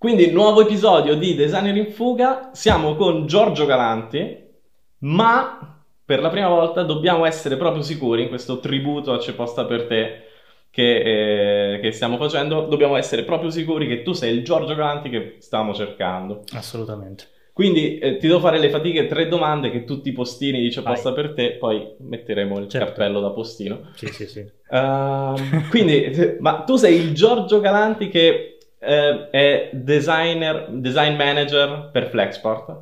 Quindi, nuovo episodio di Designer in Fuga. Siamo con Giorgio Galanti, ma per la prima volta dobbiamo essere proprio sicuri in questo tributo a C'è posta per te che, eh, che stiamo facendo. Dobbiamo essere proprio sicuri che tu sei il Giorgio Galanti che stiamo cercando. Assolutamente. Quindi eh, ti devo fare le fatiche, tre domande che tutti i postini dice posta per te, poi metteremo il Certo. cappello da postino. Sì, sì, sì. Ehm, quindi, ma tu sei il Giorgio Galanti che eh, è designer, design manager per Flexport.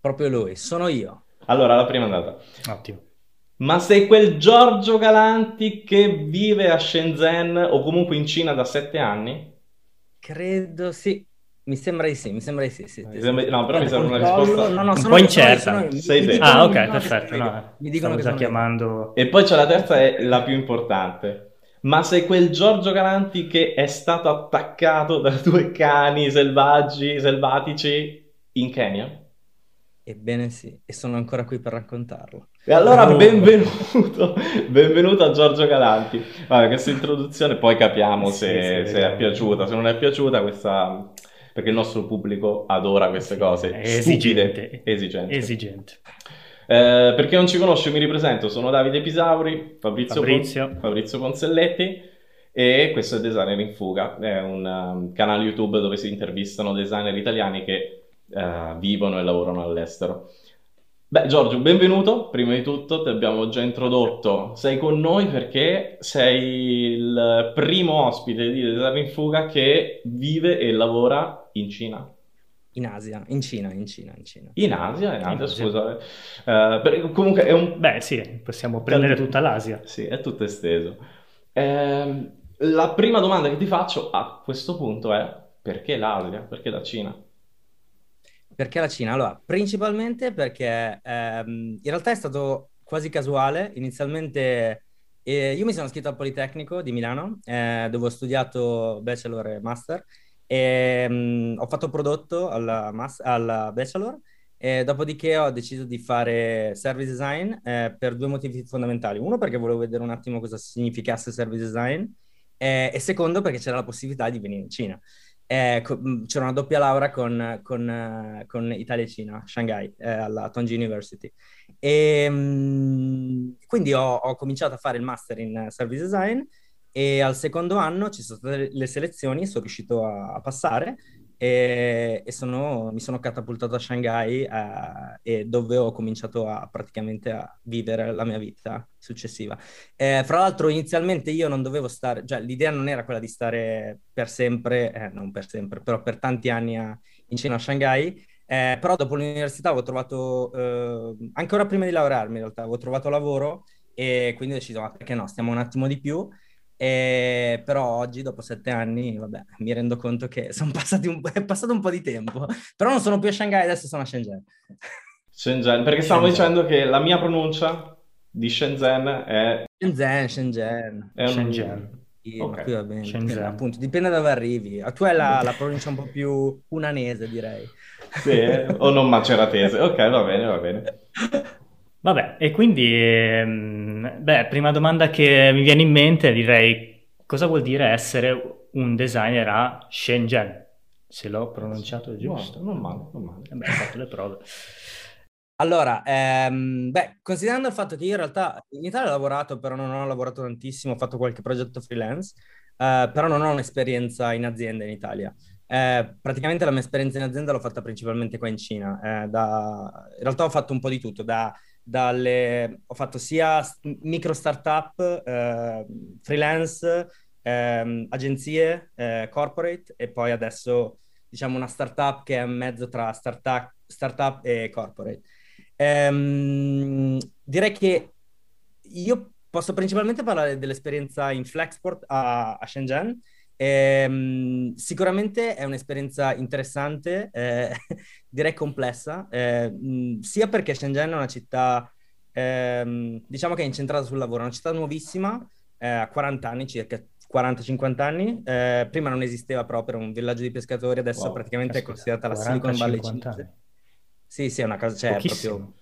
Proprio lui, sono io. Allora, la prima andata. Ottimo. Ma sei quel Giorgio Galanti che vive a Shenzhen o comunque in Cina da sette anni? Credo sì. Mi sembra di sì, mi sembra di sì. sì, sì, sembra- no, però mi sembra una risposta no, no, un po' incerta. sono Sei te. Ah, ok, perfetto. No, Mi dicono stavo che già io. chiamando... E poi c'è la terza, è la più importante. Ma sei quel Giorgio Galanti che è stato attaccato da due cani selvaggi, selvatici in Kenya? Ebbene sì, e sono ancora qui per raccontarlo. E allora Oh. benvenuto, benvenuto a Giorgio Galanti. Vabbè, questa introduzione poi capiamo Sì, se, sì, se è piaciuta, se non è piaciuta questa... Perché il nostro pubblico adora queste cose È stupide, esigente. Esigente. Eh, per chi non ci conosce, mi ripresento, sono Davide Pisauri, Fabrizio, Fabrizio. Pon- Fabrizio Ponzelletti e questo è Designer in Fuga, è un um, canale YouTube dove si intervistano designer italiani che eh, vivono e lavorano all'estero. Beh, Giorgio, benvenuto. Prima di tutto ti abbiamo già introdotto. Sei con noi perché sei il primo ospite di Designer in Fuga che vive e lavora in Cina. In Asia, in Cina, in Cina, in Cina. In Asia, in Asia, In Asia. scusa. Eh, per- comunque è un Beh, sì, possiamo prendere tutta l'Asia. Sì, è tutto esteso. Ehm, la prima domanda che ti faccio a questo punto è perché l'Asia? Perché la Cina? Perché la Cina? Allora, principalmente perché ehm, in realtà è stato quasi casuale. Inizialmente eh, io mi sono iscritto al Politecnico di Milano, eh, dove ho studiato bachelor e master, e mm, ho fatto prodotto alla, mas- alla bachelor, e dopodiché ho deciso di fare service design eh, per due motivi fondamentali. Uno, perché volevo vedere un attimo cosa significasse service design, eh, e secondo, perché c'era la possibilità di venire in Cina. Eh, co- mh, c'era una doppia laurea con, con, eh, con Italia e Cina, Shanghai, eh, alla Tongji University. E, mh, quindi ho, ho cominciato a fare il master in service design e al secondo anno ci sono state le selezioni, sono riuscito a, a passare e, e sono- mi sono catapultato a Shanghai eh, dove ho cominciato a praticamente a vivere la mia vita successiva. Eh, fra l'altro, inizialmente io non dovevo stare, cioè l'idea non era quella di stare per sempre, eh, non per sempre, però per tanti anni a- in Cina a Shanghai. Eh, però dopo l'università avevo trovato, eh, anche ora prima di laurearmi in realtà, avevo trovato lavoro e quindi ho deciso, ma perché no, stiamo un attimo di più. E, però oggi, dopo sette anni, vabbè, mi rendo conto che sono passati un, è passato un po' di tempo. Però non sono più a Shanghai, adesso sono a Shenzhen. Shenzhen, perché stavamo Shenzhen. dicendo che la mia pronuncia di Shenzhen è, Shenzhen, Shenzhen. è un- Shenzhen. Sì, Ok. ma qui va bene, Shenzhen. dipende, appunto, dipende da dove arrivi. Ah, Tu hai la, la pronuncia un po' più unanese, direi. Sì, eh? o non maceratese. Ok, va bene, va bene. Vabbè, e quindi, ehm, beh, prima domanda che mi viene in mente direi cosa vuol dire essere un designer a Shenzhen? Se l'ho pronunciato giusto. No, non male, non male. Eh beh, ho fatto le prove. Allora, ehm, beh, considerando il fatto che io in realtà in Italia ho lavorato, però non ho lavorato tantissimo, ho fatto qualche progetto freelance, eh, però non ho un'esperienza in azienda in Italia. Eh, praticamente la mia esperienza in azienda l'ho fatta principalmente qua in Cina. eh, da- in realtà ho fatto un po' di tutto, da- dalle- ho fatto sia micro startup, eh, freelance, ehm, agenzie, eh, corporate e poi adesso diciamo una startup che è a mezzo tra startup, startup e corporate. Ehm, direi che io posso principalmente parlare dell'esperienza in Flexport a, a Shenzhen. Ehm, sicuramente è un'esperienza interessante, eh, direi complessa, eh, mh, sia perché Shenzhen è una città, ehm, diciamo che è incentrata sul lavoro, è una città nuovissima, eh, a 40 anni, circa 40-50 anni. Eh, prima non esisteva proprio, era un villaggio di pescatori, adesso Wow, praticamente è considerata la Silicon Valley 40-50 cinese. Sì, sì, è una cosa, cioè, proprio...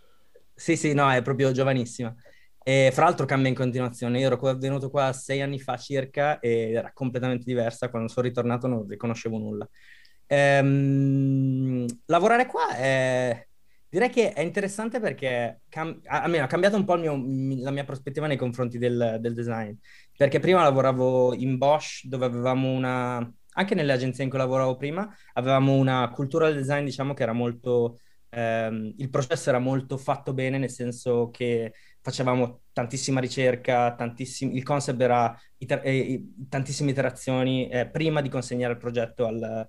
Sì, sì, no, è proprio giovanissima. E fra l'altro cambia in continuazione. Io ero venuto qua sei anni fa circa ed era completamente diversa. Quando sono ritornato non riconoscevo nulla. Ehm, lavorare qua è... Direi che è interessante perché cam- almeno ha cambiato un po' mio, la mia prospettiva nei confronti del, del, design. Perché prima lavoravo in Bosch, dove avevamo una, anche nelle agenzie in cui lavoravo prima, avevamo una cultura del design, diciamo, che era molto, ehm, il processo era molto fatto bene, nel senso che facevamo tantissima ricerca, tantissimi, il concept era iter- eh, tantissime iterazioni eh, prima di consegnare il progetto al,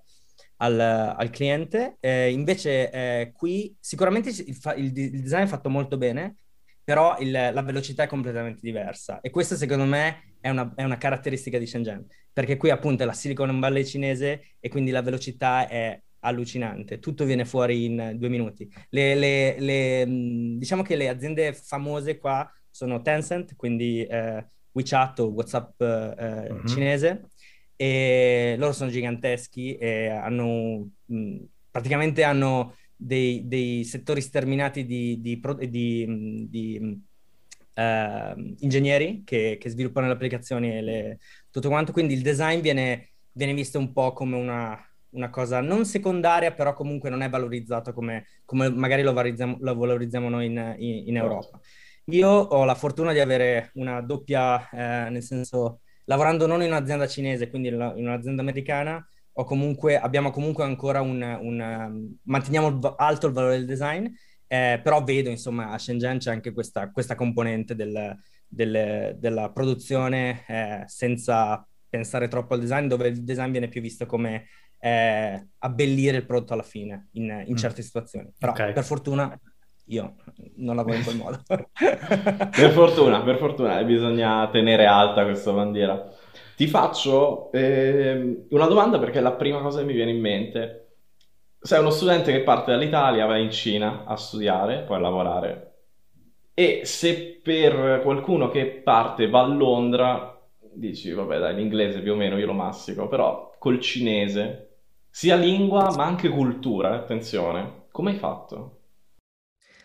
al, al cliente. Eh, invece eh, qui sicuramente il, il, il, design è fatto molto bene, però il, la velocità è completamente diversa e questa secondo me è una, è una, caratteristica di Shenzhen, perché qui appunto è la Silicon Valley cinese e quindi la velocità è allucinante, tutto viene fuori in due minuti. Le, le, le, diciamo che le aziende famose qua sono Tencent, quindi eh, WeChat o WhatsApp eh, uh-huh. cinese, e loro sono giganteschi e hanno mh, praticamente hanno dei, dei, settori sterminati di, di, di, di uh, ingegneri che, che, sviluppano le applicazioni e le, tutto quanto, quindi il design viene, viene visto un po' come una, una, cosa non secondaria, però comunque non è valorizzato come, come magari lo valorizziamo, lo valorizziamo noi in, in, in Europa. Io ho la fortuna di avere una doppia, eh, nel senso lavorando non in un'azienda cinese, quindi in un'azienda americana, comunque, abbiamo comunque ancora un, un manteniamo alto il valore del design, eh, però vedo insomma a Shenzhen c'è anche questa, questa componente del, del, della produzione eh, senza pensare troppo al design, dove il design viene più visto come eh, abbellire il prodotto alla fine in, in mm. certe situazioni. Però okay. per fortuna io non lavoro in quel modo. per fortuna, per fortuna, bisogna tenere alta questa bandiera. Ti faccio eh, una domanda perché è la prima cosa che mi viene in mente. Sei uno studente che parte dall'Italia, va in Cina a studiare, poi a lavorare. E se per qualcuno che parte va a Londra, dici, vabbè dai, l'inglese più o meno io lo massico, però col cinese, sia lingua ma anche cultura, attenzione, come hai fatto?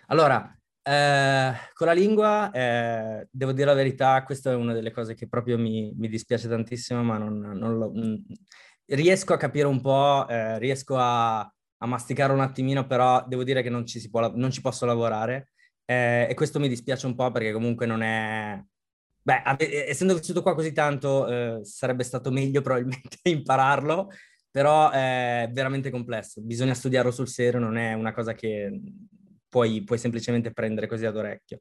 Allora, eh, con la lingua, eh, devo dire la verità, questa è una delle cose che proprio mi, mi dispiace tantissimo, ma non, non lo, mh, riesco a capire un po', eh, riesco a, a, masticare un attimino, però devo dire che non ci, si può, non ci posso lavorare eh, e questo mi dispiace un po' perché comunque non è... Beh, essendo vissuto qua così tanto, eh, sarebbe stato meglio probabilmente impararlo, però è veramente complesso, bisogna studiarlo sul serio, non è una cosa che puoi, puoi semplicemente prendere così ad orecchio.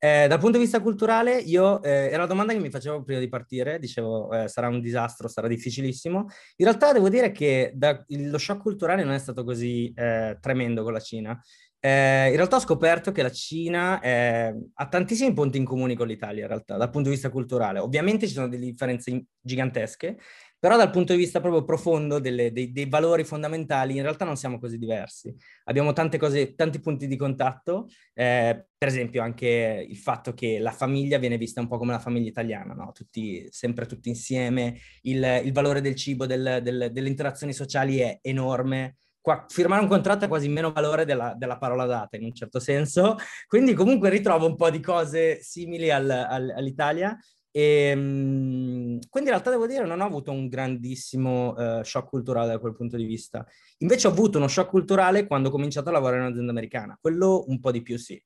Eh, dal punto di vista culturale, io eh, era la domanda che mi facevo prima di partire, dicevo eh, sarà un disastro, sarà difficilissimo. In realtà devo dire che da, lo shock culturale non è stato così eh, tremendo con la Cina. Eh, in realtà ho scoperto che la Cina eh, ha tantissimi punti in comune con l'Italia, in realtà, dal punto di vista culturale. Ovviamente ci sono delle differenze gigantesche, però dal punto di vista proprio profondo delle, dei, dei, valori fondamentali in realtà non siamo così diversi. Abbiamo tante cose, tanti punti di contatto, eh, per esempio anche il fatto che la famiglia viene vista un po' come la famiglia italiana, no? tutti, sempre tutti insieme, il, il valore del cibo, del, del, delle interazioni sociali è enorme. Qua, firmare un contratto ha quasi meno valore della, della, parola data in un certo senso, quindi comunque ritrovo un po' di cose simili al, al, all'Italia, e, ehm, quindi in realtà devo dire non ho avuto un grandissimo uh, shock culturale da quel punto di vista. Invece ho avuto uno shock culturale quando ho cominciato a lavorare in un'azienda americana. Quello un po' di più sì.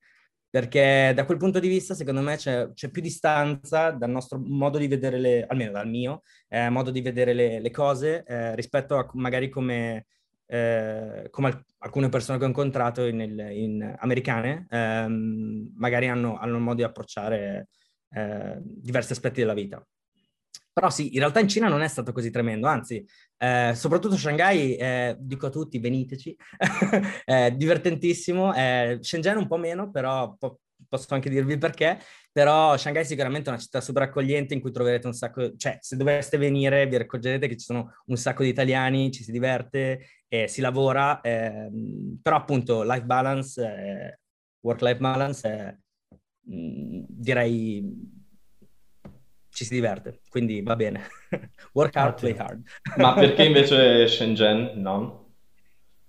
Perché da quel punto di vista, secondo me, c'è, c'è più distanza dal nostro modo di vedere le, almeno dal mio, eh, modo di vedere le, le cose eh, rispetto a magari come, eh, come alcune persone che ho incontrato in, in americane, ehm, magari hanno, hanno un modo di approcciare eh, diversi aspetti della vita. Però sì, in realtà in Cina non è stato così tremendo, anzi, eh, soprattutto Shanghai, eh, dico a tutti, veniteci, è divertentissimo, eh, Shenzhen un po' meno, però po- posso anche dirvi perché, però Shanghai è sicuramente una città super accogliente in cui troverete un sacco, cioè se doveste venire vi accorgerete che ci sono un sacco di italiani, ci si diverte, si lavora, eh, però appunto life balance, eh, work-life balance è Mm, direi ci si diverte, quindi va bene. Work hard, play hard. Ma perché invece Shenzhen no?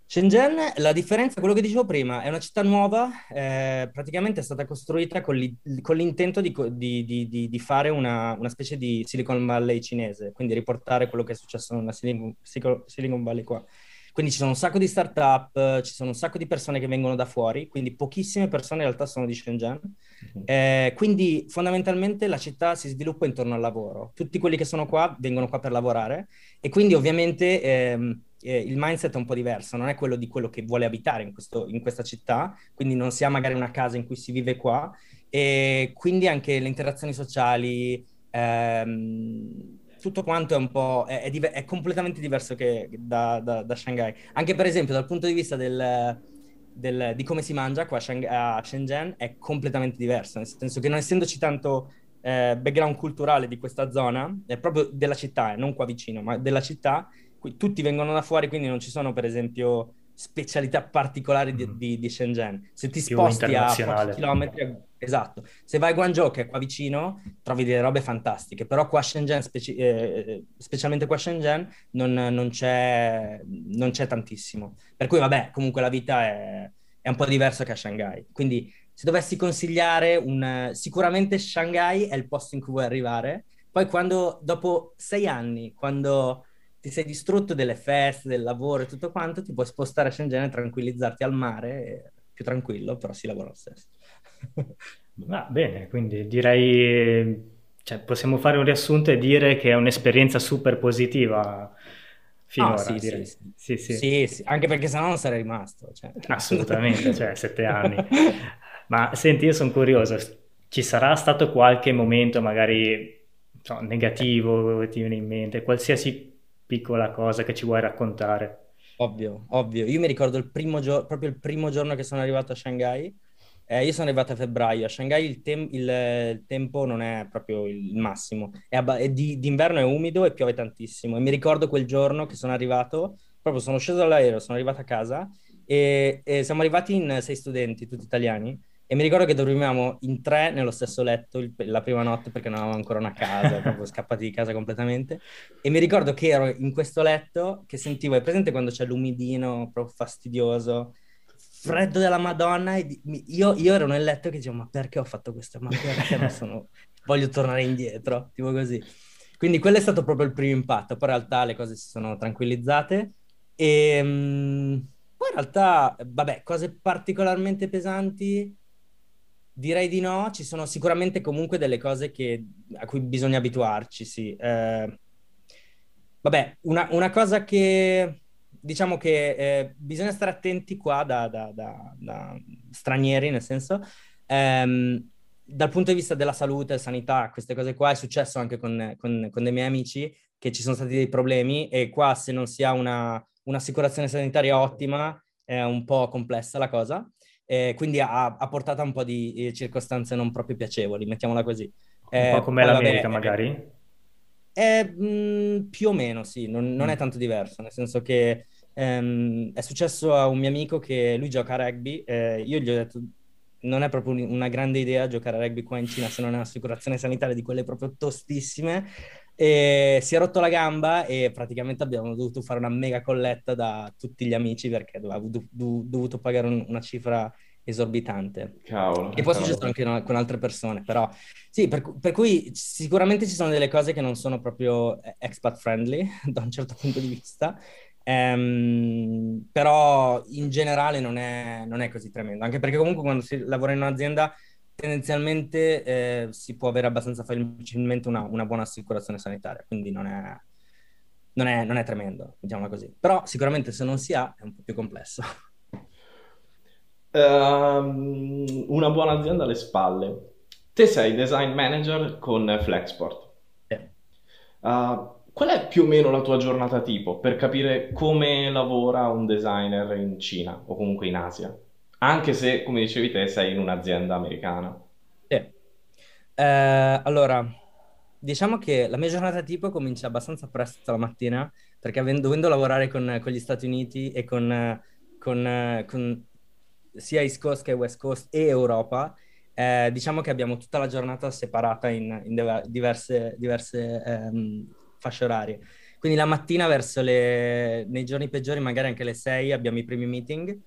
Shenzhen, la differenza, quello che dicevo prima, è una città nuova, eh, praticamente è stata costruita con, con l'intento di, di, di, di fare una, una, specie di Silicon Valley cinese, quindi riportare quello che è successo nella Silicon, Silicon Valley qua. Quindi ci sono un sacco di startup, ci sono un sacco di persone che vengono da fuori, quindi pochissime persone in realtà sono di Shenzhen. Mm-hmm. Eh, quindi fondamentalmente la città si sviluppa intorno al lavoro. Tutti quelli che sono qua vengono qua per lavorare e quindi ovviamente ehm, eh, il mindset è un po' diverso, non è quello di quello che vuole abitare in, questo, in questa città, quindi non si ha magari una casa in cui si vive qua e quindi anche le interazioni sociali, ehm, tutto quanto è un po' è, è, diver- è completamente diverso che da, da, da, Shanghai. Anche per esempio dal punto di vista del, del, di come si mangia qua a, a, Shenzhen è completamente diverso, nel senso che non essendoci tanto eh, background culturale di questa zona, è proprio della città, eh, non qua vicino, ma della città, qui, tutti vengono da fuori, quindi non ci sono per esempio specialità particolari di, mm. di, di Shenzhen. Se ti sposti a pochi chilometri, esatto. Se vai a Guangzhou, che è qua vicino, trovi delle robe fantastiche, però qua a Shenzhen, speci- eh, specialmente qua a Shenzhen, non, non, c'è, non, c'è, tantissimo. Per cui, vabbè, comunque la vita è, è, un po' diversa che a Shanghai. Quindi, se dovessi consigliare, un, sicuramente Shanghai è il posto in cui vuoi arrivare. Poi, quando, dopo sei anni, quando ti sei distrutto delle feste, del lavoro e tutto quanto, ti puoi spostare a Shenzhen e tranquillizzarti al mare, più tranquillo, però si lavora lo stesso. Va bene, quindi direi, cioè, possiamo fare un riassunto e dire che è un'esperienza super positiva finora, ah, sì, direi. Sì sì. Sì, sì. anche perché sennò non sarei rimasto. Cioè. Assolutamente, cioè, sette anni. Ma senti, io sono curioso, ci sarà stato qualche momento magari negativo che ti viene in mente, qualsiasi piccola cosa che ci vuoi raccontare. Ovvio, ovvio. Io mi ricordo il primo giorno, proprio il primo giorno che sono arrivato a Shanghai. Eh, io sono arrivato a febbraio. A Shanghai il, tem- il, il tempo non è proprio il massimo. È abba- è di- d'inverno è umido e piove tantissimo. E mi ricordo quel giorno che sono arrivato, proprio sono sceso dall'aereo, sono arrivato a casa e, e siamo arrivati in sei studenti, tutti italiani. E mi ricordo che dormivamo in tre nello stesso letto il, la prima notte perché non avevamo ancora una casa, proprio scappati di casa completamente. E mi ricordo che ero in questo letto che sentivo, è presente quando c'è l'umidino proprio fastidioso, freddo della Madonna, e io, io, ero nel letto che dicevo, ma perché ho fatto questo? Ma perché non sono... voglio tornare indietro, tipo così. Quindi quello è stato proprio il primo impatto, poi in realtà le cose si sono tranquillizzate e... Mh, poi in realtà, vabbè, cose particolarmente pesanti Direi di no, ci sono sicuramente comunque delle cose che, a cui bisogna abituarci, sì. Eh, vabbè, una, una, cosa che diciamo che eh, bisogna stare attenti qua da, da, da, da stranieri, nel senso, ehm, dal punto di vista della salute, sanità, queste cose qua, è successo anche con, con, con dei miei amici che ci sono stati dei problemi e qua se non si ha una, un'assicurazione sanitaria ottima è un po' complessa la cosa eh, quindi ha, ha, portato un po' di eh, circostanze non proprio piacevoli, mettiamola così. Un po' come l'America vabbè, magari? È, mh, mm, più o meno sì, non, non mm. è tanto diverso, nel senso che ehm, è successo a un mio amico che lui gioca a rugby, eh, io gli ho detto non è proprio una grande idea giocare a rugby qua in Cina se non è un'assicurazione sanitaria di quelle proprio tostissime. E si è rotto la gamba e praticamente abbiamo dovuto fare una mega colletta da tutti gli amici perché avevo do- do- dovuto pagare un- una cifra esorbitante. Cavolo. E poi è successo anche no- con altre persone, però sì, per, per, cui sicuramente ci sono delle cose che non sono proprio expat friendly da un certo punto di vista, ehm, però in generale non è, non è così tremendo, anche perché comunque quando si lavora in un'azienda tendenzialmente eh, si può avere abbastanza facilmente una, una, buona assicurazione sanitaria, quindi non è, non, è, non è tremendo, diciamo così. Però sicuramente se non si ha è un po' più complesso. Um, una buona azienda alle spalle. Te sei design manager con Flexport. Yeah. Uh, qual è più o meno la tua giornata tipo per capire come lavora un designer in Cina o comunque in Asia? Anche se, come dicevi te, sei in un'azienda americana. Sì. Eh, allora, diciamo che la mia giornata tipo comincia abbastanza presto la mattina, perché avendo, dovendo lavorare con, con, gli Stati Uniti e con, con, con, sia East Coast che West Coast e Europa, eh, diciamo che abbiamo tutta la giornata separata in, in diverse, diverse ehm, fasce orarie. Quindi la mattina verso le, nei giorni peggiori, magari anche alle 6, abbiamo i primi meeting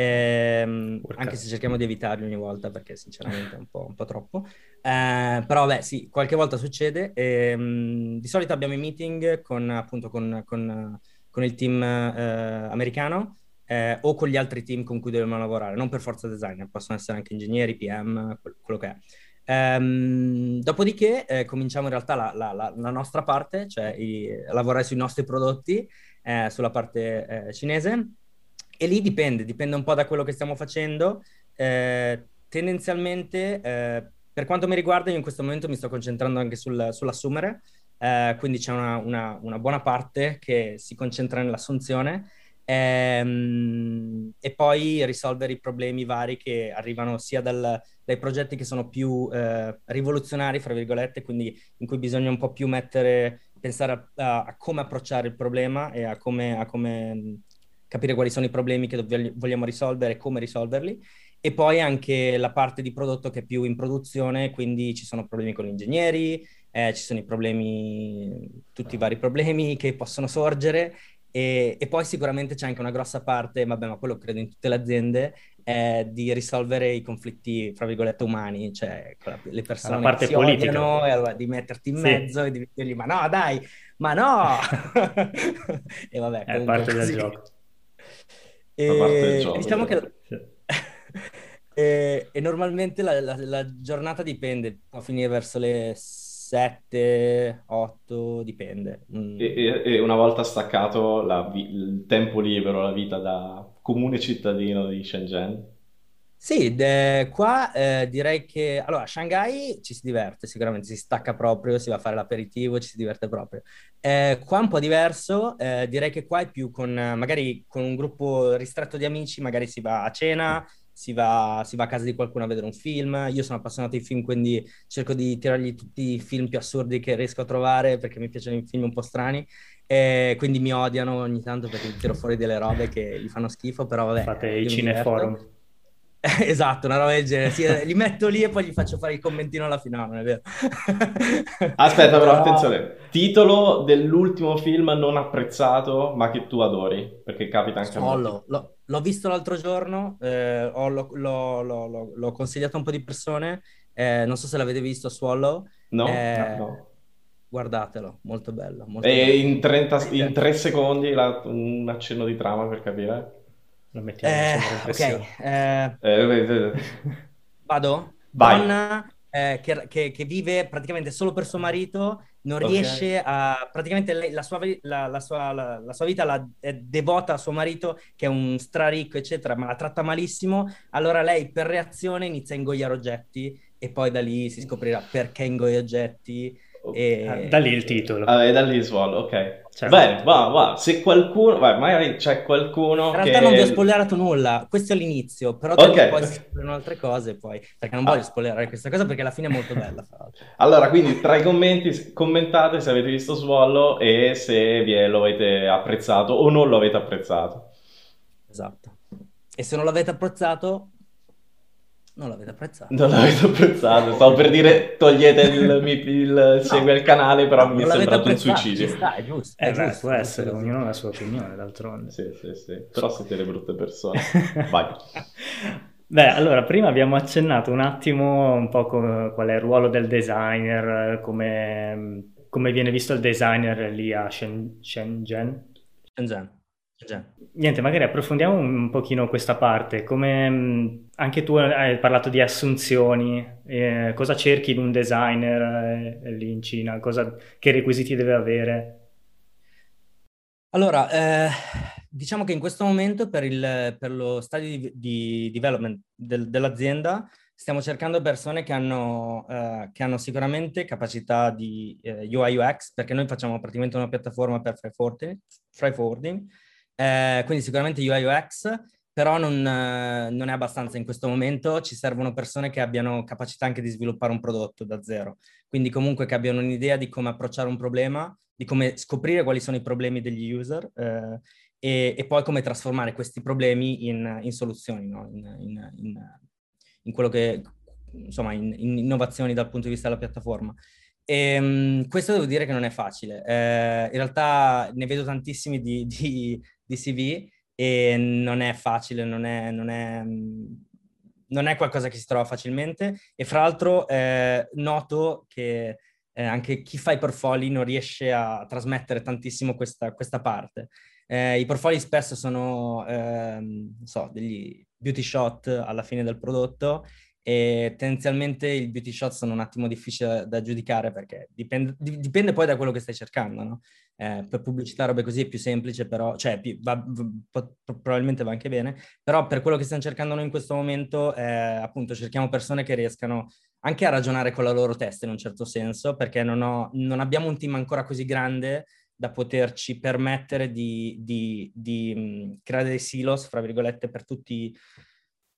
Ehm, anche se cerchiamo di evitarli ogni volta perché sinceramente è un po', un po troppo. Eh, però beh sì, qualche volta succede. Ehm, di solito abbiamo i meeting con appunto con, con, con il team eh, americano eh, o con gli altri team con cui dobbiamo lavorare, non per forza designer, possono essere anche ingegneri, PM, quello che è. Ehm, dopodiché eh, cominciamo in realtà la, la, la, la nostra parte, cioè i, lavorare sui nostri prodotti, eh, sulla parte eh, cinese, e lì dipende, dipende un po' da quello che stiamo facendo. Eh, tendenzialmente, eh, per quanto mi riguarda, io in questo momento mi sto concentrando anche sul, sull'assumere, eh, quindi c'è una, una, una buona parte che si concentra nell'assunzione ehm, e poi risolvere i problemi vari che arrivano sia dal, dai progetti che sono più eh, rivoluzionari, fra virgolette, quindi in cui bisogna un po' più mettere, pensare a, a come approcciare il problema e a come, a come, capire quali sono i problemi che vogliamo risolvere e come risolverli. E poi anche la parte di prodotto che è più in produzione, quindi ci sono problemi con gli ingegneri, eh, ci sono i problemi, tutti i vari problemi che possono sorgere e, e, poi sicuramente c'è anche una grossa parte, vabbè, ma quello credo in tutte le aziende, è di risolvere i conflitti, fra virgolette, umani, cioè le persone la parte che si politica. odiano, e allora di metterti in sì. mezzo e di dirgli, ma no, dai, ma no! e vabbè, è parte del gioco. E, parte del gioco diciamo che... E, e, normalmente la, la, la giornata dipende, può finire verso le 7, 8, dipende. Mm. E, e, una volta staccato vi- il tempo libero, la vita da comune cittadino di Shenzhen? Sì, de- qua eh, direi che allora a Shanghai ci si diverte sicuramente, si stacca proprio, si va a fare l'aperitivo, ci si diverte proprio. Eh, qua è un po' diverso, eh, direi che qua è più con magari con un gruppo ristretto di amici, magari si va a cena, si va, si va, a casa di qualcuno a vedere un film. Io sono appassionato di film, quindi cerco di tirargli tutti i film più assurdi che riesco a trovare perché mi piacciono i film un po' strani. E quindi mi odiano ogni tanto perché tiro fuori delle robe che gli fanno schifo, però vabbè. Fate i cineforum. esatto, una roba del genere. Sì, li metto lì e poi gli faccio fare il commentino alla fine, non è vero? Aspetta, però, attenzione. Titolo dell'ultimo film non apprezzato, ma che tu adori, perché capita anche Solo. a me. L'ho, l'ho visto l'altro giorno, eh, ho, l'ho, l'ho, l'ho, consigliato a un po' di persone, eh, non so se l'avete visto, Swallow. No, eh, no. Guardatelo, molto bello. Molto e bello. In, 30, in 3 secondi la, un accenno di trama per capire? Lo mettiamo eh, Ok, eh, eh, vado? Vai. Donna eh, che, che, che, vive praticamente solo per suo marito, non okay. riesce a... Praticamente lei, la, sua, la, la, sua, la, la, sua, vita la, è devota a suo marito, che è un straricco, eccetera, ma la tratta malissimo. Allora lei, per reazione, inizia a ingoiare oggetti e poi da lì si scoprirà perché ingoia oggetti e... Ah, da lì il titolo. Ah, è da lì Swallow, ok. Certo. Bene, va, va. Se qualcuno, vai, magari c'è qualcuno In realtà che... non vi ho spoilerato nulla, questo è l'inizio, però okay. poi si scoprono altre cose poi, perché non ah. voglio spoilerare questa cosa perché alla fine è molto bella. allora, quindi tra i commenti commentate se avete visto Swallow e se vi è, lo avete apprezzato o non lo avete apprezzato. Esatto. E se non l'avete apprezzato, non l'avete apprezzato. Non l'avete apprezzato. Stavo per dire togliete il, il, il no, segui il canale, però mi è sembrato un suicidio. Sta, è giusto. È eh, giusto, può essere, ognuno ha la sua opinione, d'altronde. Sì, sì, sì. Però siete le brutte persone. Vai. Beh, allora, prima abbiamo accennato un attimo un po' come, qual è il ruolo del designer, come, come viene visto il designer lì a Shenzhen. Shenzhen. Niente, magari approfondiamo un pochino questa parte, come anche tu hai parlato di assunzioni, eh, cosa cerchi in un designer eh, lì in Cina, cosa, che requisiti deve avere? Allora, eh, diciamo che in questo momento per, il, per lo stadio di, di development del, dell'azienda stiamo cercando persone che hanno, eh, che hanno sicuramente capacità di eh, UI UX, perché noi facciamo praticamente una piattaforma per freight forwarding eh, quindi sicuramente UI UX, però non, eh, non, è abbastanza in questo momento, ci servono persone che abbiano capacità anche di sviluppare un prodotto da zero, quindi comunque che abbiano un'idea di come approcciare un problema, di come scoprire quali sono i problemi degli user eh, e, e, poi come trasformare questi problemi in, in soluzioni, no? in, in, in, quello che, insomma, in, innovazioni dal punto di vista della piattaforma. E, ehm, questo devo dire che non è facile. Eh, in realtà ne vedo tantissimi di, di, di CV e non è facile, non è, non è, non è qualcosa che si trova facilmente e fra l'altro eh, noto che eh, anche chi fa i portfolio non riesce a trasmettere tantissimo questa, questa parte. Eh, I portfolio spesso sono, ehm, so, degli beauty shot alla fine del prodotto e tendenzialmente i beauty shot sono un attimo difficili da, da giudicare perché dipende, dipende, poi da quello che stai cercando, no? Eh, per pubblicità robe così è più semplice, però, cioè più, va, va, probabilmente va anche bene, però per quello che stiamo cercando noi in questo momento, eh, appunto, cerchiamo persone che riescano anche a ragionare con la loro testa in un certo senso, perché non, ho, non abbiamo un team ancora così grande da poterci permettere di, di, di creare dei silos, fra virgolette, per tutti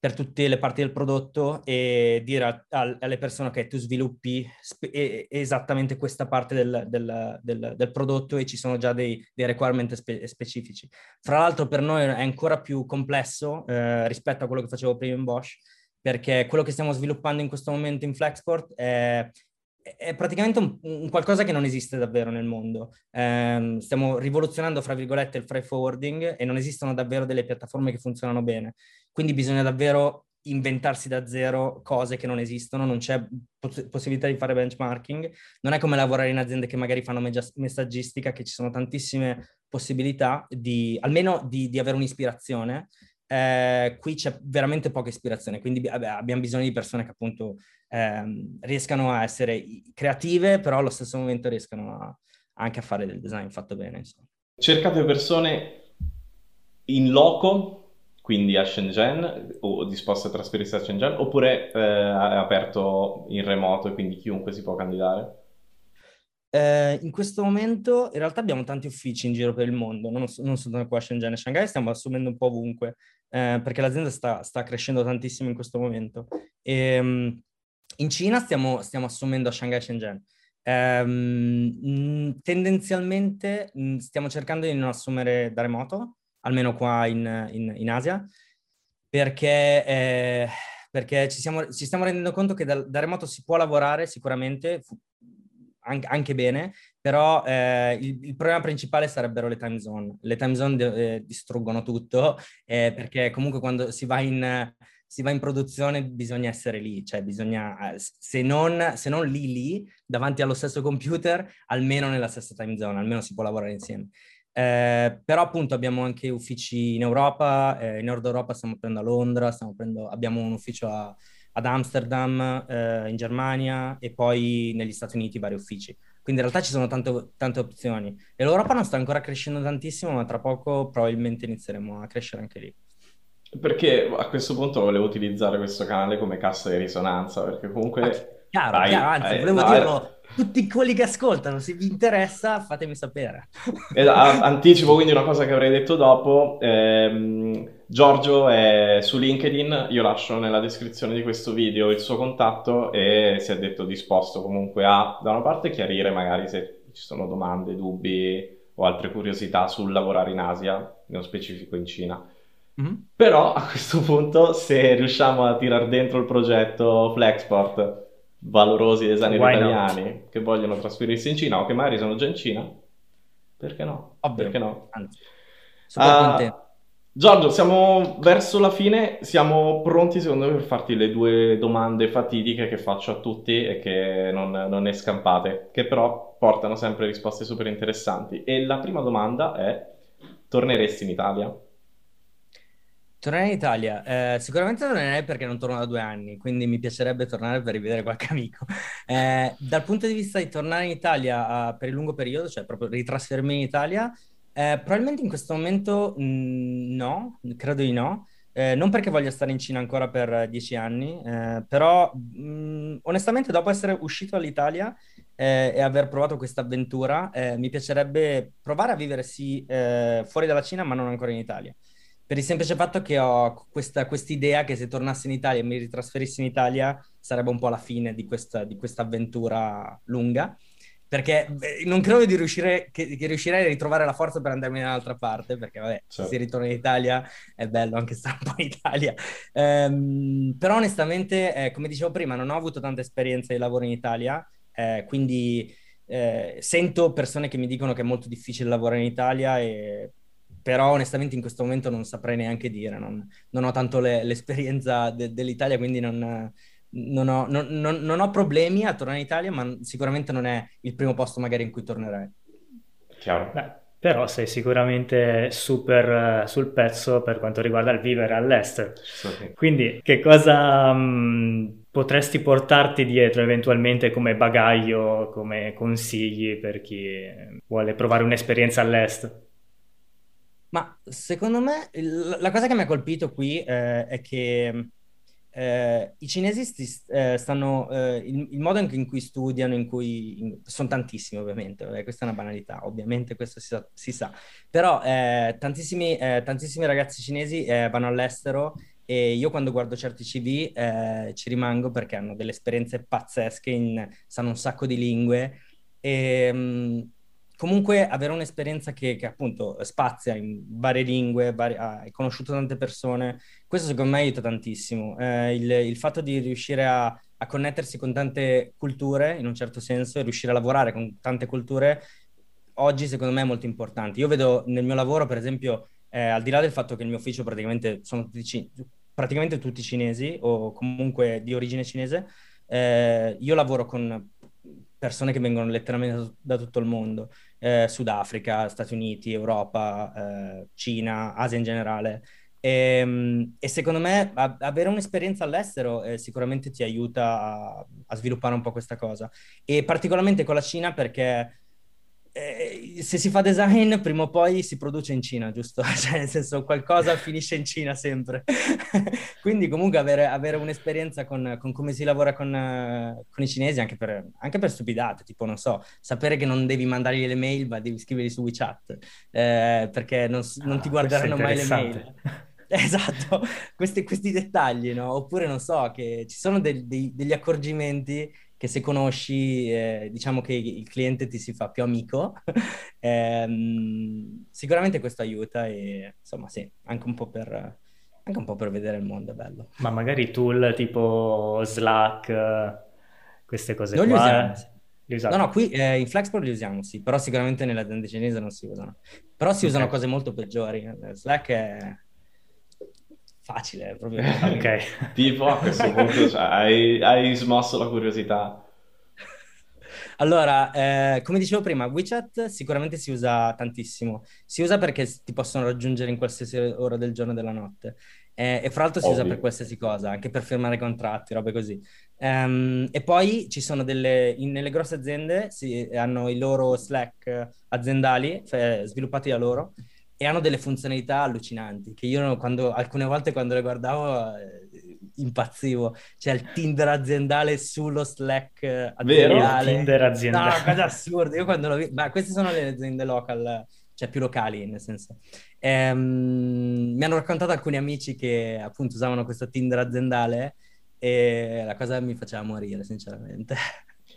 per tutte le parti del prodotto e dire a, a, alle persone che tu sviluppi spe- esattamente questa parte del, del, del, del, prodotto e ci sono già dei, dei requirement spe- specifici. Fra l'altro per noi è ancora più complesso eh, rispetto a quello che facevo prima in Bosch, perché quello che stiamo sviluppando in questo momento in Flexport è, è praticamente un, un, qualcosa che non esiste davvero nel mondo. Eh, stiamo rivoluzionando, fra virgolette, il freight forwarding e non esistono davvero delle piattaforme che funzionano bene. Quindi bisogna davvero inventarsi da zero cose che non esistono, non c'è poss- possibilità di fare benchmarking. Non è come lavorare in aziende che magari fanno me- messaggistica, che ci sono tantissime possibilità di, almeno di, di avere un'ispirazione. Eh, qui c'è veramente poca ispirazione, quindi vabbè, abbiamo bisogno di persone che appunto ehm, riescano a essere creative, però allo stesso momento riescano a, anche a fare del design fatto bene. Insomma. Cercate persone in loco quindi a Shenzhen o disposto a trasferirsi a Shenzhen oppure eh, aperto in remoto e quindi chiunque si può candidare? Eh, in questo momento in realtà abbiamo tanti uffici in giro per il mondo, non, non soltanto qua a Shenzhen e Shanghai, stiamo assumendo un po' ovunque eh, perché l'azienda sta, sta, crescendo tantissimo in questo momento. E, um, in Cina stiamo, stiamo, assumendo a Shanghai e Shenzhen. Um, tendenzialmente stiamo cercando di non assumere da remoto, almeno qua in, in, in Asia, perché, eh, perché ci, siamo, ci, stiamo rendendo conto che da, da remoto si può lavorare sicuramente, anche, bene, però eh, il, il, problema principale sarebbero le time zone. Le time zone eh, distruggono tutto, eh, perché comunque quando si va in si va in produzione bisogna essere lì, cioè bisogna, eh, se non, se non lì lì, davanti allo stesso computer, almeno nella stessa time zone, almeno si può lavorare insieme. Eh, però appunto abbiamo anche uffici in Europa, eh, in Nord Europa stiamo aprendo a Londra, aprendo, abbiamo un ufficio a, ad Amsterdam, eh, in Germania e poi negli Stati Uniti vari uffici. Quindi in realtà ci sono tante, tante opzioni. E l'Europa non sta ancora crescendo tantissimo, ma tra poco probabilmente inizieremo a crescere anche lì. Perché a questo punto volevo utilizzare questo canale come cassa di risonanza, perché comunque... Ah, chiaro, hai, chiaro, anzi, hai, volevo hai, dirlo tutti quelli che ascoltano, se vi interessa fatemi sapere. Anticipo quindi una cosa che avrei detto dopo. Eh, Giorgio è su LinkedIn, io lascio nella descrizione di questo video il suo contatto e si è detto disposto comunque a, da una parte, chiarire magari se ci sono domande, dubbi o altre curiosità sul lavorare in Asia, nello specifico in Cina. Mm-hmm. Però a questo punto, se riusciamo a tirar dentro il progetto Flexport valorosi designer Why italiani not? che vogliono trasferirsi in Cina o che magari sono già in Cina, perché no? Ovvio. Perché no? Anzi, uh, Giorgio, siamo verso la fine, siamo pronti secondo me per farti le due domande fatidiche che faccio a tutti e che non, non ne scampate, che però portano sempre risposte super interessanti. E la prima domanda è, torneresti in Italia? Tornare in Italia, eh, sicuramente tornerei perché non torno da due anni, quindi mi piacerebbe tornare per rivedere qualche amico. Eh, dal punto di vista di tornare in Italia uh, per il lungo periodo, cioè proprio ritrasferirmi in Italia, eh, probabilmente in questo momento mh, mm, no, credo di no. Eh, non perché voglia stare in Cina ancora per dieci anni, eh, però mh, mm, onestamente dopo essere uscito dall'Italia eh, e aver provato questa avventura, mi piacerebbe provare a vivere sì fuori dalla Cina, ma non ancora in Italia per il semplice fatto che ho questa idea che se tornassi in Italia e mi ritrasferissi in Italia sarebbe un po' la fine di questa, di questa avventura lunga perché non credo di riuscire che, che, riuscirei a ritrovare la forza per andarmi dall'altra parte perché vabbè certo. se si ritorna in Italia è bello anche stare un po' in Italia ehm, però onestamente eh, come dicevo prima non ho avuto tanta esperienza di lavoro in Italia eh, quindi eh, sento persone che mi dicono che è molto difficile lavorare in Italia e però onestamente in questo momento non saprei neanche dire, non, non ho tanto le, l'esperienza de, dell'Italia, quindi non, non, ho, non, ho, problemi a tornare in Italia, ma sicuramente non è il primo posto magari in cui tornerei. Chiaro. Beh, Però sei sicuramente super uh, sul pezzo per quanto riguarda il vivere all'estero. Sì. Quindi che cosa mh, potresti portarti dietro eventualmente come bagaglio, come consigli per chi vuole provare un'esperienza all'estero? Ma secondo me il- la cosa che mi ha colpito qui eh, è che eh, i cinesi sti- eh, stanno, eh, il, il modo in, cui studiano, in cui in- sono tantissimi ovviamente, questa è una banalità, ovviamente questo si sa, si sa. però eh, tantissimi, eh, tantissimi ragazzi cinesi vanno all'estero e io quando guardo certi CV eh, ci rimango perché hanno delle esperienze pazzesche, in- sanno un sacco di lingue e mh, comunque avere un'esperienza che, che appunto spazia in varie lingue, vari- hai conosciuto tante persone, questo secondo me aiuta tantissimo. Eh, il, il fatto di riuscire a, a connettersi con tante culture, in un certo senso, e riuscire a lavorare con tante culture, oggi secondo me è molto importante. Io vedo nel mio lavoro, per esempio, eh, al di là del fatto che il mio ufficio praticamente sono tutti, praticamente tutti cinesi o comunque di origine cinese, eh, io lavoro con persone che vengono letteralmente da tutto il mondo, eh, Sudafrica, Stati Uniti, Europa, eh, Cina, Asia in generale. E, mm, e secondo me a- avere un'esperienza all'estero eh, sicuramente ti aiuta a, a sviluppare un po' questa cosa. E particolarmente con la Cina perché eh, se si fa design, prima o poi si produce in Cina, giusto? Cioè, nel senso, qualcosa finisce in Cina sempre. Quindi, comunque, avere, avere un'esperienza con, con come si lavora con, eh, con i cinesi, anche per, anche per stupidate, tipo, non so, sapere che non devi mandargli le mail, ma devi scriverli su WeChat, eh, perché non, non ti Ah, è guarderanno mai le mail. Esatto, questi, questi dettagli, no? Oppure, non so, che ci sono del- dei- degli accorgimenti che se conosci, eh, diciamo che il cliente ti si fa più amico. Ehm, sicuramente questo aiuta e insomma sì, anche un po' per, anche un po' per vedere il mondo, è bello. Ma magari tool tipo Slack, queste cose li qua, usiamo, eh, sì. li No, no, qui eh, in Flexport li usiamo, sì, però sicuramente nelle aziende cinesi non si usano. Però si usano cose molto peggiori. Slack è facile, proprio... ok. Tipo a questo punto cioè, hai, hai smosso la curiosità. Allora, eh, come dicevo prima, WeChat sicuramente si usa tantissimo. Si usa perché ti possono raggiungere in qualsiasi ora del giorno e della notte. Eh, e fra l'altro si usa per Ovvio. qualsiasi cosa, anche per firmare contratti, robe così. Ehm, e poi ci sono delle, in- nelle grosse aziende si, hanno i loro Slack aziendali, cioè sviluppati da loro, e hanno delle funzionalità allucinanti, che io quando, alcune volte quando le guardavo eh, impazzivo. C'è il Tinder aziendale sullo Slack eh, Vero? Il aziendale. Tinder No, aziendale. cosa assurda. Io quando lo vi... Ma queste sono le aziende local, cioè più locali, nel senso. Ehm, mi hanno raccontato alcuni amici che appunto usavano questo Tinder aziendale e la cosa mi faceva morire, sinceramente.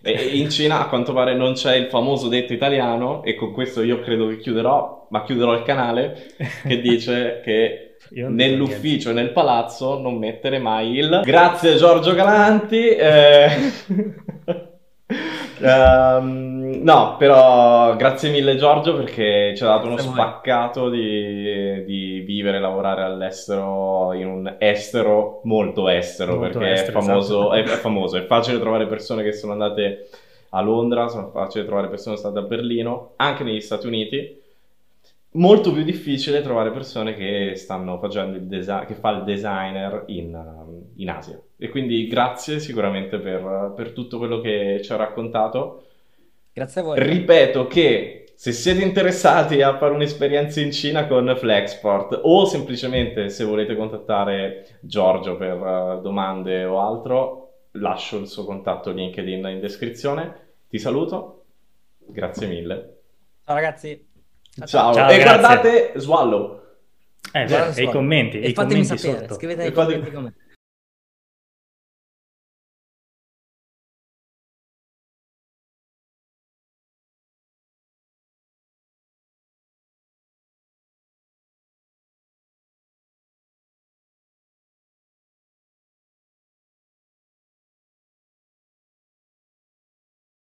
E in Cina a quanto pare non c'è il famoso detto italiano, e con questo io credo che chiuderò, ma chiuderò il canale, che dice che nell'ufficio e nel palazzo non mettere mai il grazie Giorgio Galanti. eh, ehm, no, però grazie mille Giorgio perché ci ha dato uno spaccato di, di vivere e lavorare all'estero in un estero molto estero Molto perché estero, è famoso, esatto. è, è famoso, è facile trovare persone che sono andate a Londra, sono facile trovare persone che sono state a Berlino, anche negli Stati Uniti. Molto più difficile trovare persone che stanno facendo il design, che fa il designer in, um, in Asia. E quindi grazie sicuramente per, per tutto quello che ci ha raccontato. Grazie a voi. Ripeto che se siete interessati a fare un'esperienza in Cina con Flexport o semplicemente se volete contattare Giorgio per uh, domande o altro, lascio il suo contatto LinkedIn in descrizione. Ti saluto, grazie mille. Ciao ragazzi. Ciao, Ciao, e grazie. guardate Swallow. Eh, Guarda e i commenti, E i fatemi commenti sapere, sotto. scrivete E nei commenti come.